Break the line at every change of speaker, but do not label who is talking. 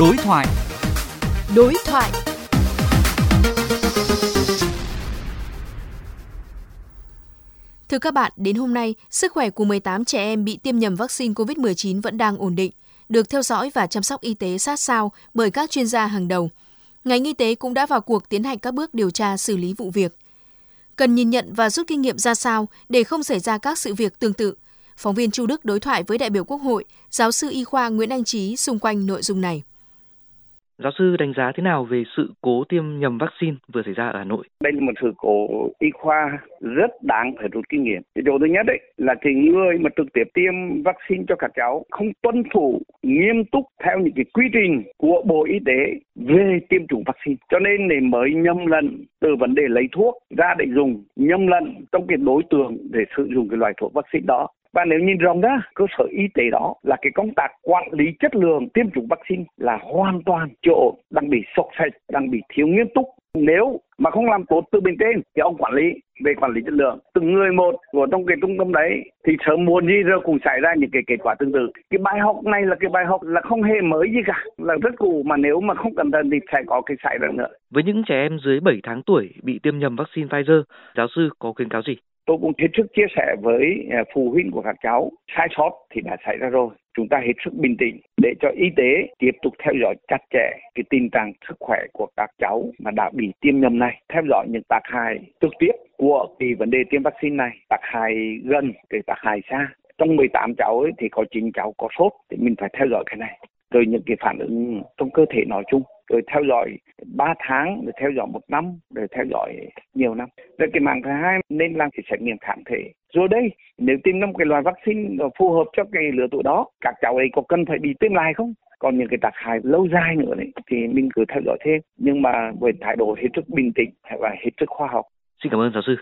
Đối thoại.
Đối thoại. Thưa các bạn, đến hôm nay, sức khỏe của 18 trẻ em bị tiêm nhầm vaccine COVID-19 vẫn đang ổn định, được theo dõi và chăm sóc y tế sát sao bởi các chuyên gia hàng đầu. Ngành y tế cũng đã vào cuộc tiến hành các bước điều tra xử lý vụ việc. Cần nhìn nhận và rút kinh nghiệm ra sao để không xảy ra các sự việc tương tự. Phóng viên Chu Đức đối thoại với đại biểu Quốc hội, giáo sư y khoa Nguyễn Anh Trí xung quanh nội dung này.
Giáo sư đánh giá thế nào về sự cố tiêm nhầm vaccine vừa xảy ra ở Hà Nội?
Đây là một sự cố y khoa rất đáng phải rút kinh nghiệm. Cái điều thứ nhất đấy là cái người mà trực tiếp tiêm vaccine cho các cháu không tuân thủ, nghiêm túc theo những cái quy trình của Bộ Y tế về tiêm chủng vaccine. Cho nên để mới nhầm lẫn từ vấn đề lấy thuốc ra để dùng, nhầm lẫn trong cái đối tượng để sử dụng cái loại thuốc vaccine đó và nếu nhìn rộng ra, cơ sở y tế đó là cái công tác quản lý chất lượng tiêm chủng vaccine là hoàn toàn chỗ đang bị sọc sạch, đang bị thiếu nghiêm túc. Nếu mà không làm tốt từ bên trên thì ông quản lý về quản lý chất lượng từng người một của trong cái trung tâm đấy thì sớm muộn gì rồi cũng xảy ra những cái kết quả tương tự. Cái bài học này là cái bài học là không hề mới gì cả là rất cũ mà nếu mà không cẩn thận thì sẽ có cái xảy ra nữa.
Với những trẻ em dưới 7 tháng tuổi bị tiêm nhầm vaccine Pfizer giáo sư có khuyến cáo gì?
Tôi cũng hết sức chia sẻ với à, phụ huynh của các cháu, sai sót thì đã xảy ra rồi. Chúng ta hết sức bình tĩnh để cho y tế tiếp tục theo dõi chặt chẽ cái tình trạng sức khỏe của các cháu mà đã bị tiêm nhầm này, theo dõi những tác hại trực tiếp của cái vấn đề tiêm vaccine này, tác hại gần cái tác hại xa. Trong 18 cháu ấy thì có 9 cháu có sốt, thì mình phải theo dõi cái này. Rồi những cái phản ứng trong cơ thể nói chung rồi theo dõi 3 tháng, rồi theo dõi một năm, rồi theo dõi nhiều năm. Rồi cái mảng thứ hai nên làm cái xét nghiệm kháng thể. Rồi đây, nếu tiêm năm cái loại vaccine phù hợp cho cái lứa tuổi đó, các cháu ấy có cần phải đi tiêm lại không? Còn những cái tác hại lâu dài nữa đấy thì mình cứ theo dõi thêm. Nhưng mà với thái độ hết sức bình tĩnh và hết sức khoa học.
Xin cảm ơn giáo sư.